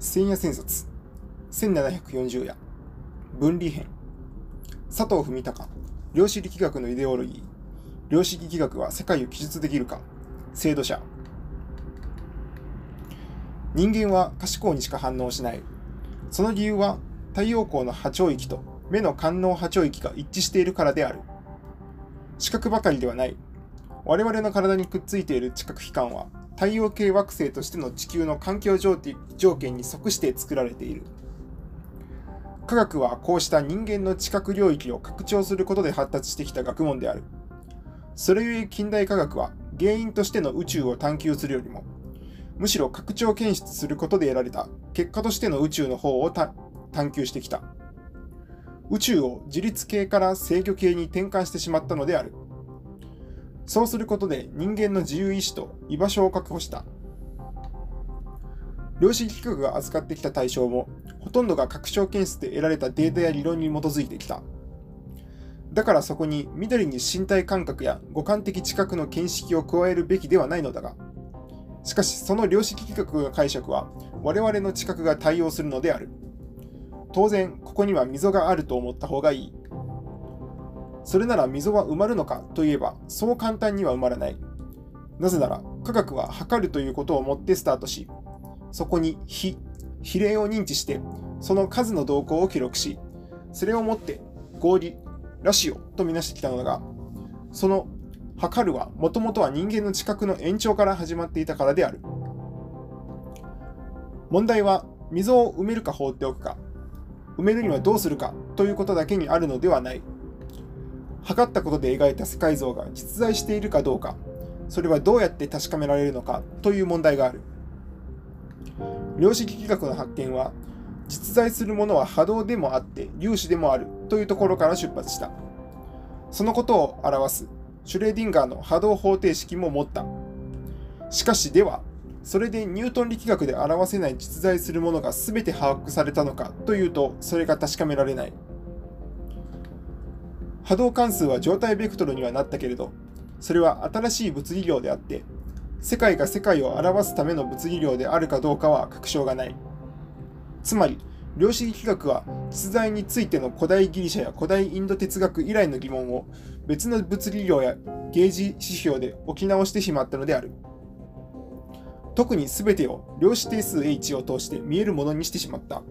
千夜千冊1740夜。分離編。佐藤文隆量子力学のイデオロギー。量子力学は世界を記述できるか。制度者。人間は可視光にしか反応しない。その理由は太陽光の波長域と目の官能波長域が一致しているからである。視覚ばかりではない。我々の体にくっついている知覚器官は太陽系惑星としての地球の環境条件に即して作られている。科学はこうした人間の知覚領域を拡張することで発達してきた学問である。それゆえ近代科学は原因としての宇宙を探求するよりもむしろ拡張検出することで得られた結果としての宇宙の方を探求してきた。宇宙を自律系から制御系に転換してしまったのである。そうすることで人間の自由意志と居場所を確保した。量子力学が扱ってきた対象もほとんどが拡張検出で得られたデータや理論に基づいてきた。だからそこに緑に身体感覚や五感的知覚の見識を加えるべきではないのだが。しかしその量子力学の解釈は我々の知覚が対応するのである。当然ここには溝があると思った方がいい。それなら溝は埋まるのかといえばそう簡単には埋まらない。なぜなら科学は測るということをもってスタートしそこに比比例を認知してその数の動向を記録しそれをもって合理ラシオとみなしてきたのだがその測るはもともとは人間の知覚の延長から始まっていたからである。問題は溝を埋めるか放っておくか埋めるにはどうするかということだけにあるのではない。測ったことで描いた世界像が実在しているかどうかそれはどうやって確かめられるのかという問題がある量子力学の発見は実在するものは波動でもあって粒子でもあるというところから出発したそのことを表すシュレーディンガーの波動方程式も持った。しかしでは、それでニュートン力学で表せない実在するものが全て把握されたのかというと、それが確かめられない。波動関数は状態ベクトルにはなったけれど、それは新しい物理量であって、世界が世界を表すための物理量であるかどうかは確証がない。つまり、量子力学は実在についての古代ギリシャや古代インド哲学以来の疑問を別の物理量やゲージ指標で置き直してしまったのである。特に全てを量子定数 h を通して見えるものにしてしまった。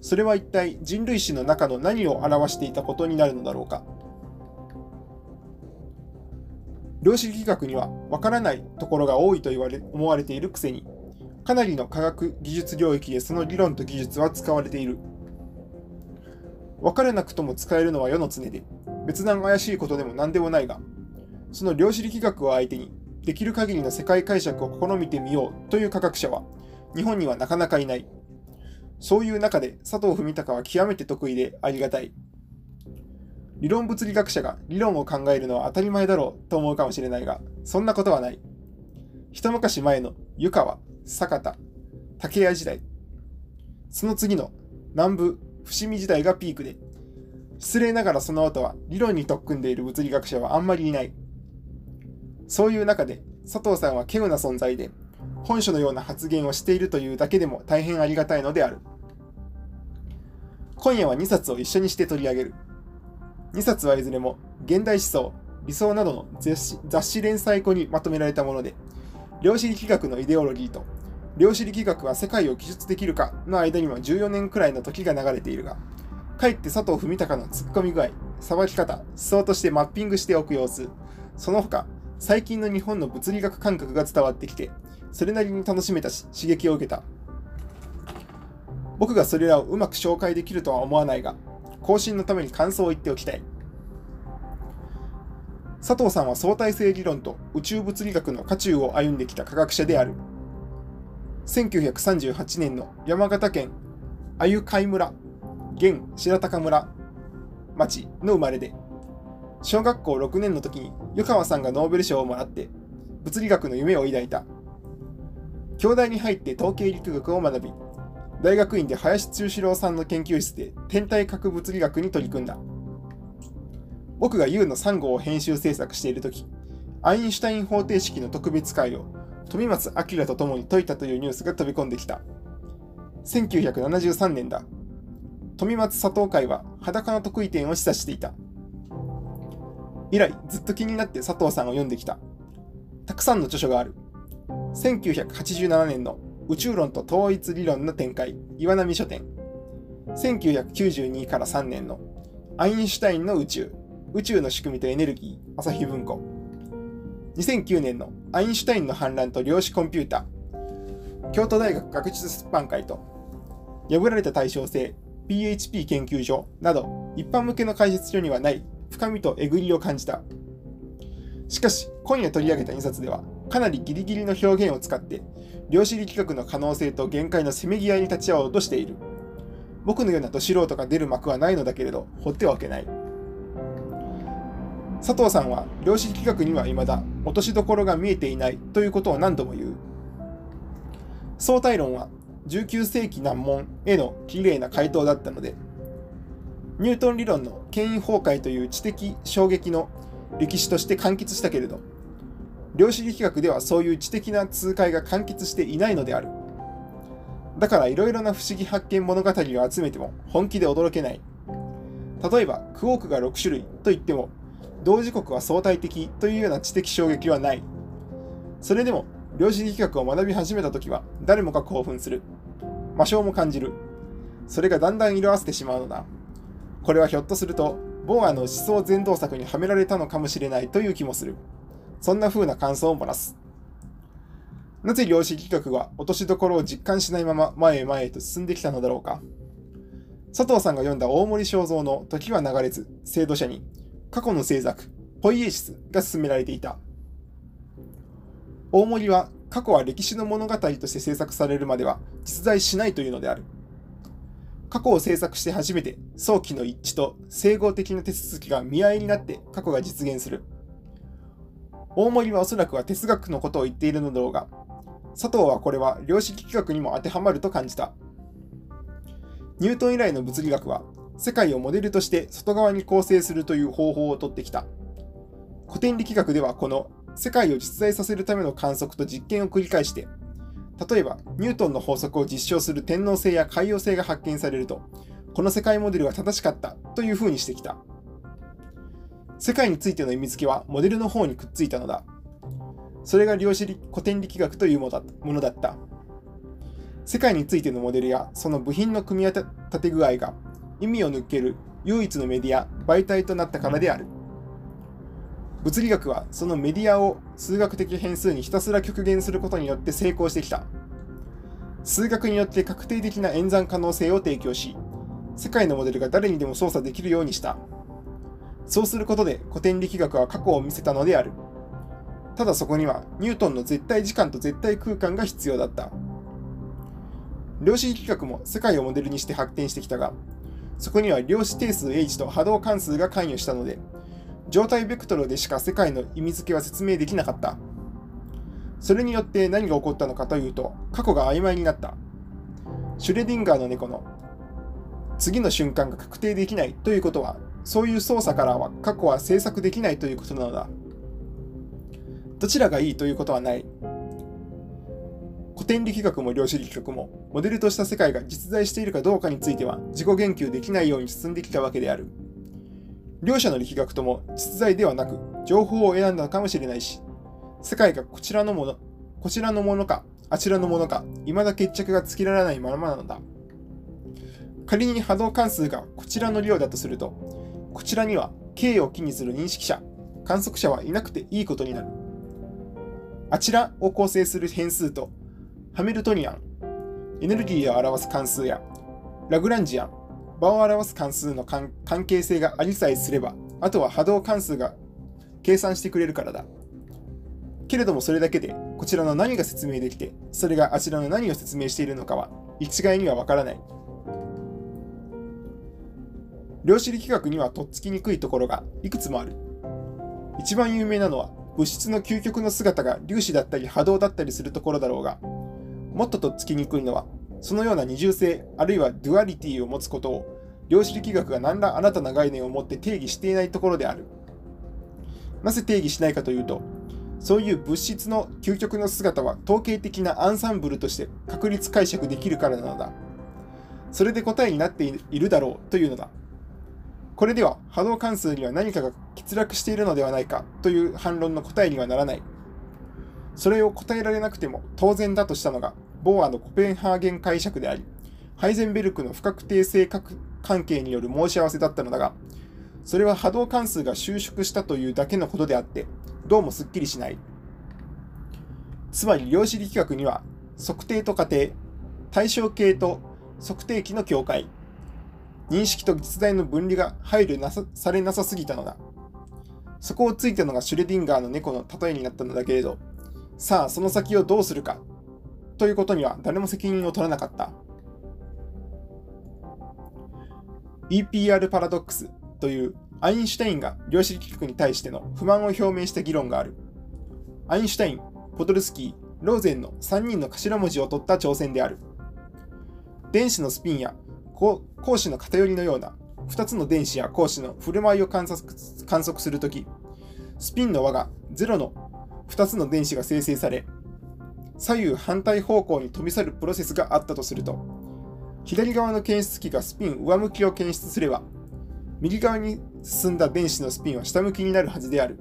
それは一体人類史の中の何を表していたことになるのだろうか？量子力学には分からないところが多いと言われ思われているくせに、かなりの科学技術領域でその理論と技術は使われている。分からなくとも使えるのは世の常で、別段怪しいことでも何でもないが、その量子力学を相手に、できる限りの世界解釈を試みてみようという科学者は、日本にはなかなかいない。そういう中で佐藤文隆は極めて得意でありがたい。理論物理学者が理論を考えるのは当たり前だろうと思うかもしれないが、そんなことはない。一昔前の湯川、酒田、竹谷時代、その次の南部、伏見時代がピークで、失礼ながらその後は理論に特訓でいる物理学者はあんまりいない。そういう中で佐藤さんは稀有な存在で、本書のような発言をしているというだけでも大変ありがたいのである。今夜は2冊を一緒にして取り上げる。2冊はいずれも現代思想、理想などの雑誌連載庫にまとめられたもので、量子力学のイデオロギーと、量子力学は世界を記述できるかの間には14年くらいの時が流れているが、かえって佐藤文隆の突っ込み具合、さばき方、思想としてマッピングしておく様子、その他、最近の日本の物理学感覚が伝わってきて、それなりに楽しめたし、刺激を受けた。僕がそれらをうまく紹介できるとは思わないが、更新のために感想を言っておきたい。佐藤さんは相対性理論と宇宙物理学の渦中を歩んできた科学者である。1938年の山形県鮎貝村現白鷹村町の生まれで、小学校6年の時に湯川さんがノーベル賞をもらって物理学の夢を抱いた。京大に入って統計力学を学び、大学院で林忠志郎さんの研究室で天体核物理学に取り組んだ。僕が U の3号を編集制作している時、アインシュタイン方程式の特別会を富松明と共に解いたというニュースが飛び込んできた。1973年だ。富松佐藤会は裸の得意点を示唆していた。以来、ずっと気になって佐藤さんを読んできた。たくさんの著書がある。1987年の宇宙論と統一理論の展開、岩波書店。1992から3年のアインシュタインの宇宙、宇宙の仕組みとエネルギー、朝日文庫。2009年のアインシュタインの反乱と量子コンピューター、京都大学学術出版会と、破られた対称性、PHP 研究所など、一般向けの解説書にはない深みとえぐりを感じた。しかし、今夜取り上げた2冊では、かなりギリギリの表現を使って、量子力学の可能性と限界のせめぎ合いに立ち会おうとしている。僕のようなど素人が出る幕はないのだけれど、放ってはおけない。佐藤さんは量子力学には未だ落としどころが見えていないということを何度も言う。相対論は19世紀難問への綺麗な回答だったので、ニュートン理論の権威崩壊という知的衝撃の歴史として完結したけれど、量子力学ではそういう知的な痛快が完結していないのである。だからいろいろな不思議発見物語を集めても本気で驚けない。例えば、クォークが6種類と言っても、同時刻は相対的というような知的衝撃はない。それでも、量子力学を学び始めたときは誰もが興奮する。魔性も感じる。それがだんだん色あせてしまうのだ。これはひょっとすると、ボーアの思想全動作にはめられたのかもしれないという気もする。そんな風な感想を漏らす。なぜ量子力学は落としどころを実感しないまま前へ前へと進んできたのだろうか。佐藤さんが読んだ大森正蔵の時は流れず、制度者に過去の制作、ポイエシスが進められていた。大森は過去は歴史の物語として制作されるまでは実在しないというのである。過去を制作して初めて早期の一致と整合的な手続きが見合いになって過去が実現する。大森はおそらくは哲学のことを言っているのだろうが、佐藤はこれは量子力学にも当てはまると感じた。ニュートン以来の物理学は世界をモデルとして外側に構成するという方法をとってきた。古典力学ではこの世界を実在させるための観測と実験を繰り返して、例えばニュートンの法則を実証する天王星や海洋星が発見されると、この世界モデルは正しかったというふうにしてきた。世界についての意味付けはモデルの方にくっついたのだ。それが量子古典力学というものだった。世界についてのモデルやその部品の組み立て具合が意味を抜ける唯一のメディア、媒体となったからである。物理学はそのメディアを数学的変数にひたすら極限することによって成功してきた。数学によって確定的な演算可能性を提供し、世界のモデルが誰にでも操作できるようにした。そうすることで古典力学は過去を見せたのである。ただそこにはニュートンの絶対時間と絶対空間が必要だった。量子力学も世界をモデルにして発展してきたが、そこには量子定数 h と波動関数が関与したので、状態ベクトルでしか世界の意味付けは説明できなかった。それによって何が起こったのかというと、過去が曖昧になった。シュレディンガーの猫の次の瞬間が確定できないということは、そういう操作からは過去は制作できないということなのだ。どちらがいいということはない。古典力学も量子力学も、モデルとした世界が実在しているかどうかについては自己言及できないように進んできたわけである。両者の力学とも実在ではなく、情報を選んだのかもしれないし、世界がこちらのもの、こちらのものか、あちらのものか、未だ決着がつけられないままなのだ。仮に波動関数がこちらの量だとすると、こちらには K を気にする認識者、観測者はいなくていいことになる。あちらを構成する変数とハミルトニアン、エネルギーを表す関数や、ラグランジアン、場を表す関数の関係性がありさえすれば、あとは波動関数が計算してくれるからだ。けれどもそれだけで、こちらの何が説明できて、それがあちらの何を説明しているのかは、一概にはわからない。量子力学にはとっつきにくいところがいくつもある。一番有名なのは、物質の究極の姿が粒子だったり波動だったりするところだろうが、もっととっつきにくいのは、そのような二重性、あるいは duality を持つことを、量子力学が何ら新たな概念を持って定義していないところである。なぜ定義しないかというと、そういう物質の究極の姿は統計的なアンサンブルとして確率解釈できるからなのだ。それで答えになっているだろうというのだ。これでは波動関数には何かが欠落しているのではないかという反論の答えにはならない。それを答えられなくても当然だとしたのが、ボーアのコペンハーゲン解釈であり、ハイゼンベルクの不確定性関係による申し合わせだったのだが、それは波動関数が収縮したというだけのことであって、どうもすっきりしない。つまり量子力学には、測定と仮定、対象形と測定器の境界、認識と実在の分離が配慮なさされなさすぎたのだ。そこをついたのがシュレディンガーの猫の例えになったのだけれど、さあその先をどうするかということには誰も責任を取らなかった。EPR パラドックスというアインシュタインが量子力学に対しての不満を表明した議論がある。アインシュタイン、ポドルスキー、ローゼンの3人の頭文字を取った挑戦である。電子のスピンや光子の偏りのような2つの電子や光子の振る舞いを観測観測するとき、スピンの輪が0の2つの電子が生成され、左右反対方向に飛び去るプロセスがあったとすると、左側の検出器がスピン上向きを検出すれば、右側に進んだ電子のスピンは下向きになるはずである。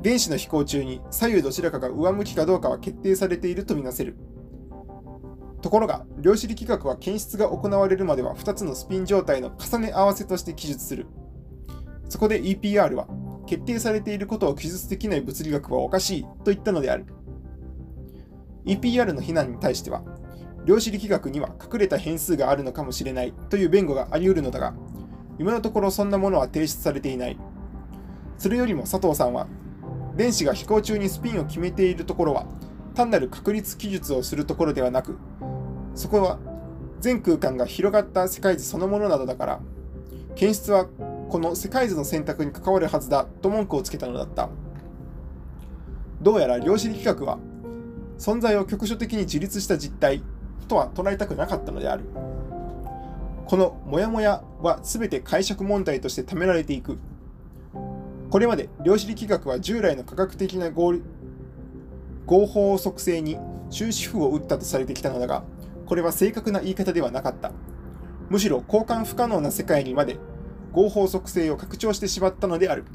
電子の飛行中に左右どちらかが上向きかどうかは決定されているとみなせる。ところが、量子力学は検出が行われるまでは2つのスピン状態の重ね合わせとして記述する。そこで EPR は、決定されていることを記述できない物理学はおかしいと言ったのである。EPR の非難に対しては、量子力学には隠れた変数があるのかもしれないという弁護があり得るのだが、今のところそんなものは提出されていない。それよりも佐藤さんは、電子が飛行中にスピンを決めているところは、単なる確率記述をするところではなく、そこは全空間が広がった世界図そのものなどだから、検出はこの世界図の選択に関わるはずだと文句をつけたのだった。どうやら量子力学は、存在を局所的に自立した実態とは捉えたくなかったのである。このモヤモヤは全て解釈問題として貯められていく。これまで量子力学は従来の科学的な合合法則性に終止符を打ったとされてきたのだが、これは正確な言い方ではなかった。むしろ交換不可能な世界にまで合法則性を拡張してしまったのである。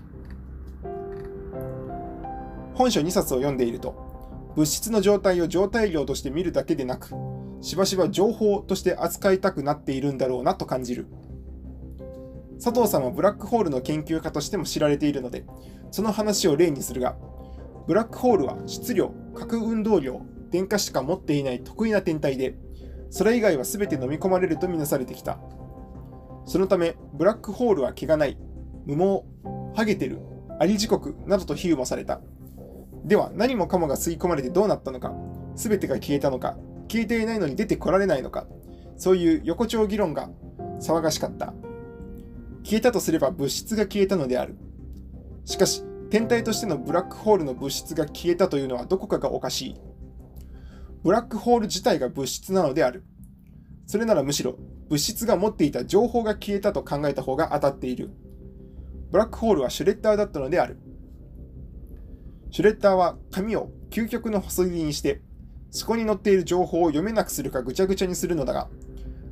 本書2冊を読んでいると、物質の状態を状態量として見るだけでなく、しばしば情報として扱いたくなっているんだろうなと感じる。佐藤さんはブラックホールの研究家としても知られているので、その話を例にするが、ブラックホールは質量、核運動量、電荷しか持っていない得意な天体で、それ以外は全て飲み込まれるとみなされてきた。そのため、ブラックホールは毛がない、無毛、ハゲてる、あり時刻などと比喩もされた。では何もかもが吸い込まれてどうなったのか、全てが消えたのか、消えていないのに出てこられないのか、そういう横丁議論が騒がしかった。消えたとすれば物質が消えたのである。しかし、天体としてのブラックホールの物質が消えたというのはどこかがおかしい。ブラックホール自体が物質なのである。それならむしろ物質が持っていた情報が消えたと考えた方が当たっている。ブラックホールはシュレッダーだったのである。シュレッダーは紙を究極の細切りにして、そこに載っている情報を読めなくするかぐちゃぐちゃにするのだが、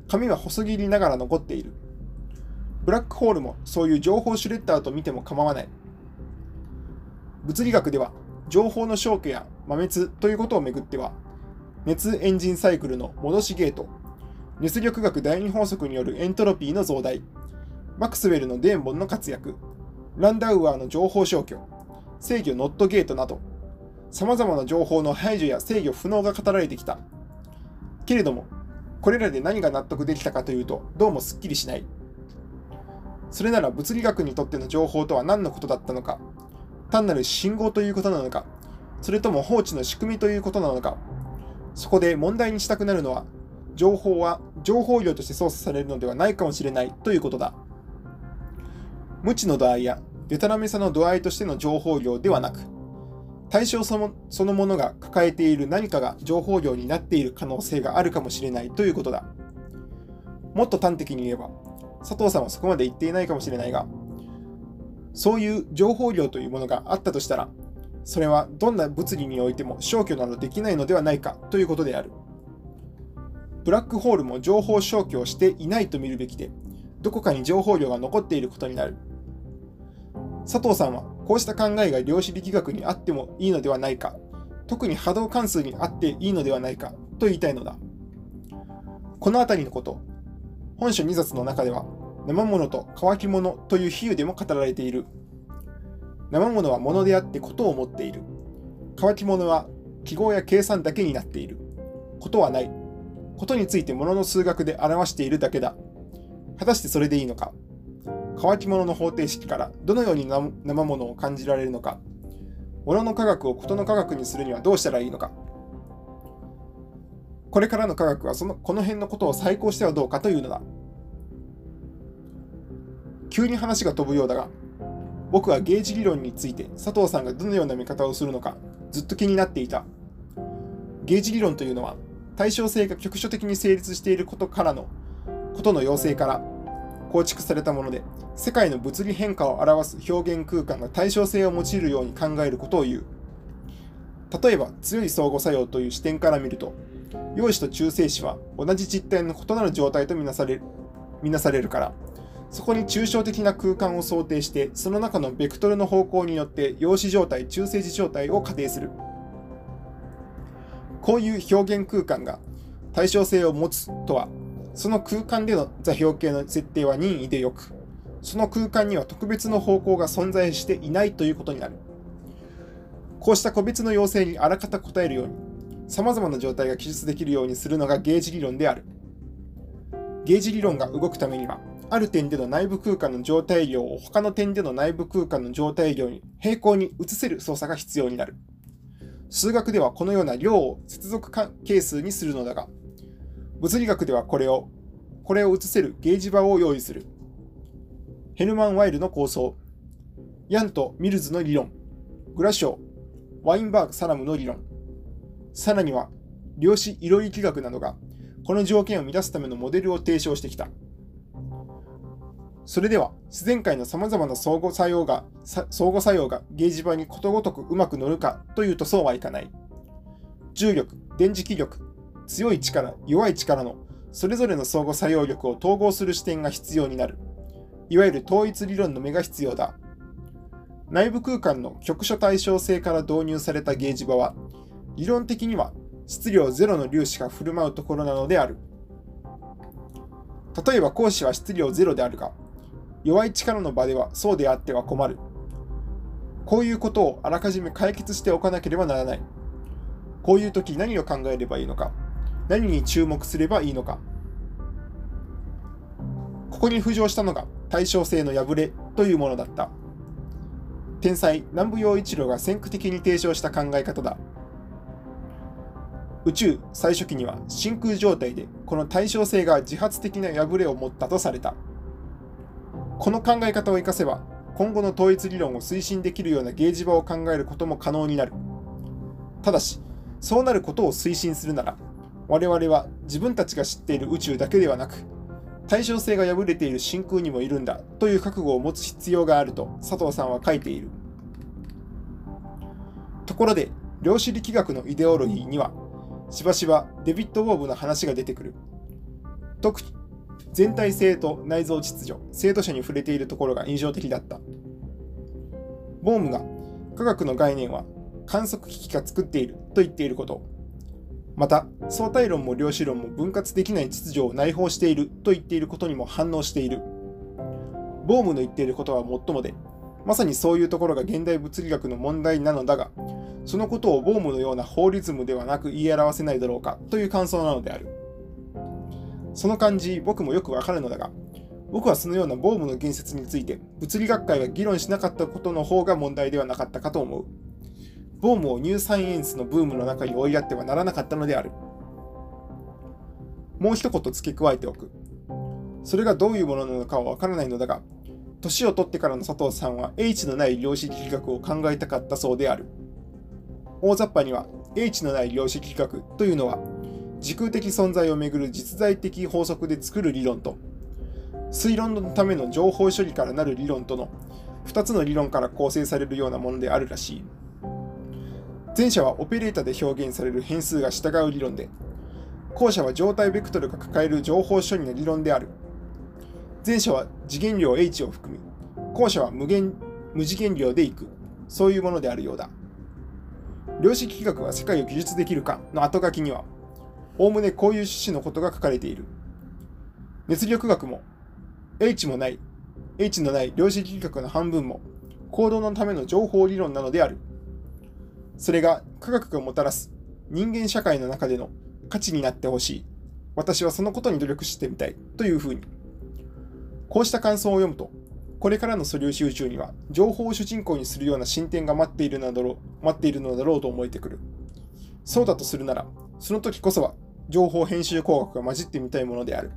紙は細切りながら残っている。ブラックホールもそういう情報シュレッダーと見ても構わない。物理学では、情報の消去や摩滅ということをめぐっては、熱エンジンサイクルの戻しゲート、熱力学第二法則によるエントロピーの増大、マクスウェルのデーモンの活躍、ランダウアーの情報消去、制御ノットゲートなど、様々な情報の排除や制御不能が語られてきた。けれども、これらで何が納得できたかというと、どうもすっきりしない。それなら物理学にとっての情報とは何のことだったのか、単なる信号ということなのか、それとも放置の仕組みということなのか、そこで問題にしたくなるのは、情報は情報量として操作されるのではないかもしれないということだ。無知の度合いやデタラメさの度合いとしての情報量ではなく、対象そのものが抱えている何かが情報量になっている可能性があるかもしれないということだ。もっと端的に言えば、佐藤さんはそこまで言っていないかもしれないが、そういう情報量というものがあったとしたら、それはどんな物理においても消去などできないのではないかということである。ブラックホールも情報消去をしていないと見るべきで、どこかに情報量が残っていることになる。佐藤さんはこうした考えが量子力学にあってもいいのではないか、特に波動関数にあっていいのではないかと言いたいのだ。この辺りのこと、本書2冊の中では、生物と乾き物という比喩でも語られている。生物は物であってことを持っている。乾き物は記号や計算だけになっている。ことはない。ことについて物の数学で表しているだけだ。果たしてそれでいいのか乾き物の方程式からどのように生物を感じられるのか物の科学をことの科学にするにはどうしたらいいのかこれからの科学はそのこの辺のことを再考してはどうかというのだ急に話が飛ぶようだが僕はゲージ理論について佐藤さんがどのような見方をするのかずっと気になっていたゲージ理論というのは対称性が局所的に成立していることからのことの要請から構築されたもので、世界の物理変化を表す表現空間が対称性を用いるように考えることを言う。例えば、強い相互作用という視点から見ると、陽子と中性子は同じ実体の異なる状態とみなされる見なされるから、そこに抽象的な空間を想定して、その中のベクトルの方向によって陽子状態、中性子状態を仮定する。こういう表現空間が対称性を持つとはその空間での座標系の設定は任意でよく、その空間には特別の方向が存在していないということになる。こうした個別の要請にあらかた答えるように、様々な状態が記述できるようにするのがゲージ理論である。ゲージ理論が動くためには、ある点での内部空間の状態量を他の点での内部空間の状態量に平行に移せる操作が必要になる。数学ではこのような量を接続係数にするのだが、物理学ではこれを、これを移せるゲージ場を用意する。ヘルマン・ワイルの構想、ヤンとミルズの理論、グラショー、ワインバーグ・サラムの理論、さらには量子色域学などが、この条件を満たすためのモデルを提唱してきた。それでは、自然界の様々な相互作用が、相互作用がゲージ場にことごとくうまく乗るかというとそうはいかない。重力、電磁気力、強い力、弱い力のそれぞれの相互作用力を統合する視点が必要になる。いわゆる統一理論の目が必要だ。内部空間の局所対称性から導入されたゲージ場は、理論的には質量ゼロの粒子が振る舞うところなのである。例えば講師は質量ゼロであるが、弱い力の場ではそうであっては困る。こういうことをあらかじめ解決しておかなければならない。こういう時何を考えればいいのか。何に注目すればいいのか。ここに浮上したのが対称性の破れというものだった。天才南部陽一郎が先駆的に提唱した考え方だ。宇宙最初期には真空状態でこの対称性が自発的な破れを持ったとされた。この考え方を生かせば今後の統一理論を推進できるようなゲージ場を考えることも可能になる。ただし、そうなることを推進するなら、我々は自分たちが知っている宇宙だけではなく、対称性が破れている真空にもいるんだという覚悟を持つ必要があると佐藤さんは書いている。ところで、量子力学のイデオロギーには、しばしばデビッド・ウォーブの話が出てくる。全体性と内臓秩序、制度者に触れているところが印象的だった。ボームが科学の概念は観測機器が作っていると言っていること、また、相対論も量子論も分割できない秩序を内包していると言っていることにも反応している。ボームの言っていることはもっともで、まさにそういうところが現代物理学の問題なのだが、そのことをボームのような法リズムではなく言い表せないだろうかという感想なのである。その感じ、僕もよくわかるのだが、僕はそのようなボームの言説について物理学会が議論しなかったことの方が問題ではなかったかと思う。ボームをニューサイエンスのブームの中に追いやってはならなかったのである。もう一言付け加えておく。それがどういうものなのかはわからないのだが、年を取ってからの佐藤さんは H のない量子力学を考えたかったそうである。大雑把には H のない量子力学というのは、時空的存在をめぐる実在的法則で作る理論と、推論のための情報処理からなる理論との2つの理論から構成されるようなものであるらしい。前者はオペレーターで表現される変数が従う理論で、後者は状態ベクトルが抱える情報処理の理論である。前者は次元量 H を含み、後者は無限無次元量でいく、そういうものであるようだ。量子力学は世界を記述できるかの後書きには、おおむねこういう趣旨のことが書かれている。熱力学も、H もない、H のない量子力学の半分も、行動のための情報理論なのである。それが科学がもたらす人間社会の中での価値になってほしい。私はそのことに努力してみたい。というふうに。こうした感想を読むと、これからの素粒子宇宙には情報を主人公にするような進展が待っているのだろう待っているのだろうと思えてくる。そうだとするなら、その時こそは情報編集工学が混じってみたいものである。